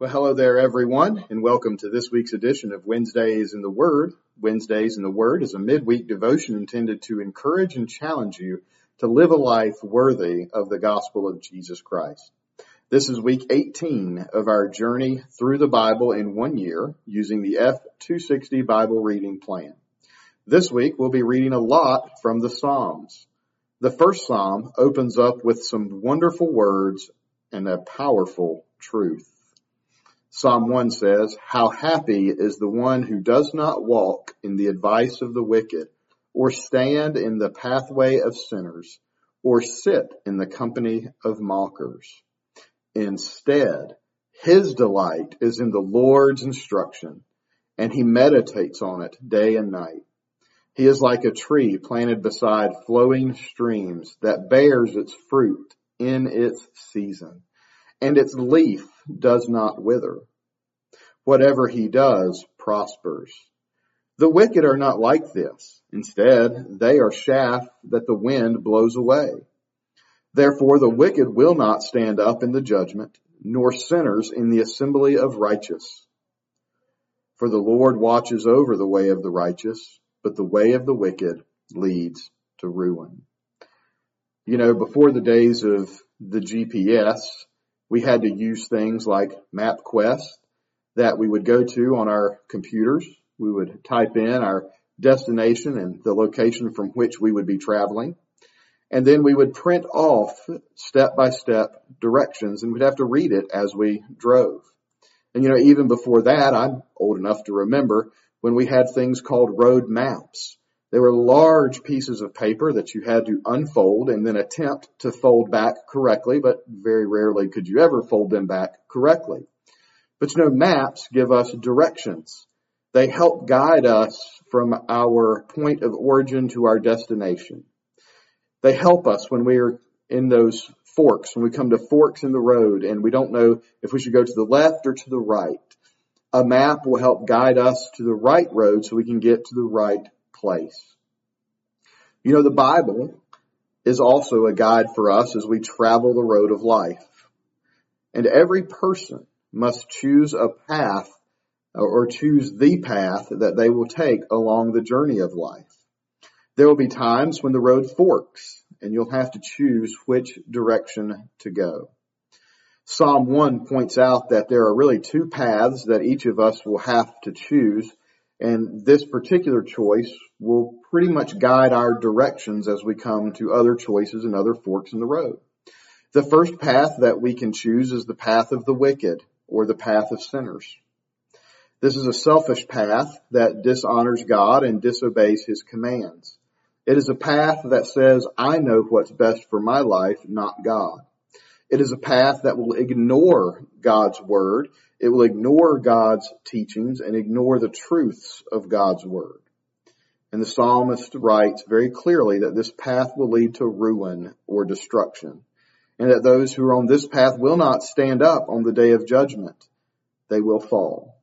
Well, hello there, everyone, and welcome to this week's edition of Wednesdays in the Word. Wednesdays in the Word is a midweek devotion intended to encourage and challenge you to live a life worthy of the gospel of Jesus Christ. This is week 18 of our journey through the Bible in one year using the F260 Bible reading plan. This week we'll be reading a lot from the Psalms. The first Psalm opens up with some wonderful words and a powerful truth. Psalm 1 says, How happy is the one who does not walk in the advice of the wicked, or stand in the pathway of sinners, or sit in the company of mockers. Instead, his delight is in the Lord's instruction, and he meditates on it day and night. He is like a tree planted beside flowing streams that bears its fruit in its season, and its leaf does not wither. Whatever he does prospers. The wicked are not like this. Instead, they are chaff that the wind blows away. Therefore the wicked will not stand up in the judgment, nor sinners in the assembly of righteous. For the Lord watches over the way of the righteous, but the way of the wicked leads to ruin. You know, before the days of the GPS, we had to use things like MapQuest that we would go to on our computers. We would type in our destination and the location from which we would be traveling. And then we would print off step by step directions and we'd have to read it as we drove. And you know, even before that, I'm old enough to remember when we had things called road maps. They were large pieces of paper that you had to unfold and then attempt to fold back correctly, but very rarely could you ever fold them back correctly. But you know, maps give us directions. They help guide us from our point of origin to our destination. They help us when we're in those forks, when we come to forks in the road and we don't know if we should go to the left or to the right. A map will help guide us to the right road so we can get to the right place. You know, the Bible is also a guide for us as we travel the road of life. And every person must choose a path uh, or choose the path that they will take along the journey of life. There will be times when the road forks and you'll have to choose which direction to go. Psalm 1 points out that there are really two paths that each of us will have to choose and this particular choice will pretty much guide our directions as we come to other choices and other forks in the road. The first path that we can choose is the path of the wicked or the path of sinners. This is a selfish path that dishonors God and disobeys his commands. It is a path that says, I know what's best for my life, not God. It is a path that will ignore God's word. It will ignore God's teachings and ignore the truths of God's word. And the psalmist writes very clearly that this path will lead to ruin or destruction and that those who are on this path will not stand up on the day of judgment. They will fall.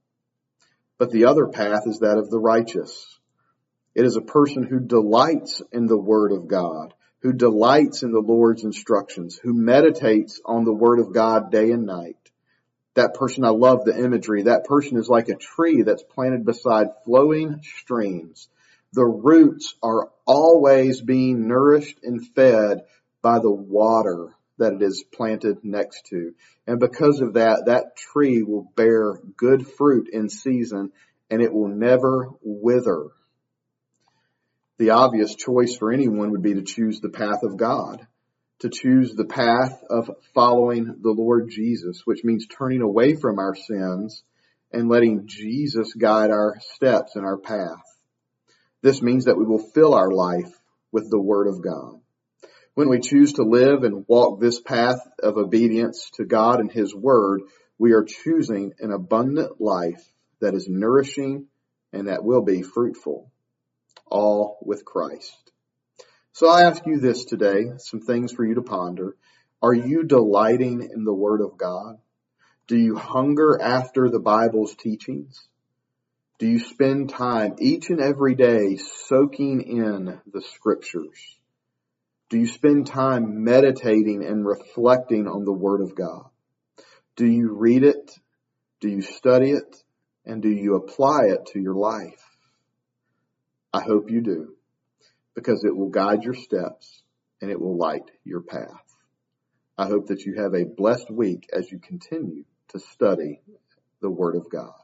But the other path is that of the righteous. It is a person who delights in the word of God, who delights in the Lord's instructions, who meditates on the word of God day and night. That person, I love the imagery. That person is like a tree that's planted beside flowing streams. The roots are always being nourished and fed by the water that it is planted next to. And because of that, that tree will bear good fruit in season and it will never wither. The obvious choice for anyone would be to choose the path of God, to choose the path of following the Lord Jesus, which means turning away from our sins and letting Jesus guide our steps and our path. This means that we will fill our life with the Word of God. When we choose to live and walk this path of obedience to God and His Word, we are choosing an abundant life that is nourishing and that will be fruitful, all with Christ. So I ask you this today, some things for you to ponder. Are you delighting in the Word of God? Do you hunger after the Bible's teachings? Do you spend time each and every day soaking in the scriptures? Do you spend time meditating and reflecting on the Word of God? Do you read it? Do you study it and do you apply it to your life? I hope you do because it will guide your steps and it will light your path. I hope that you have a blessed week as you continue to study the Word of God.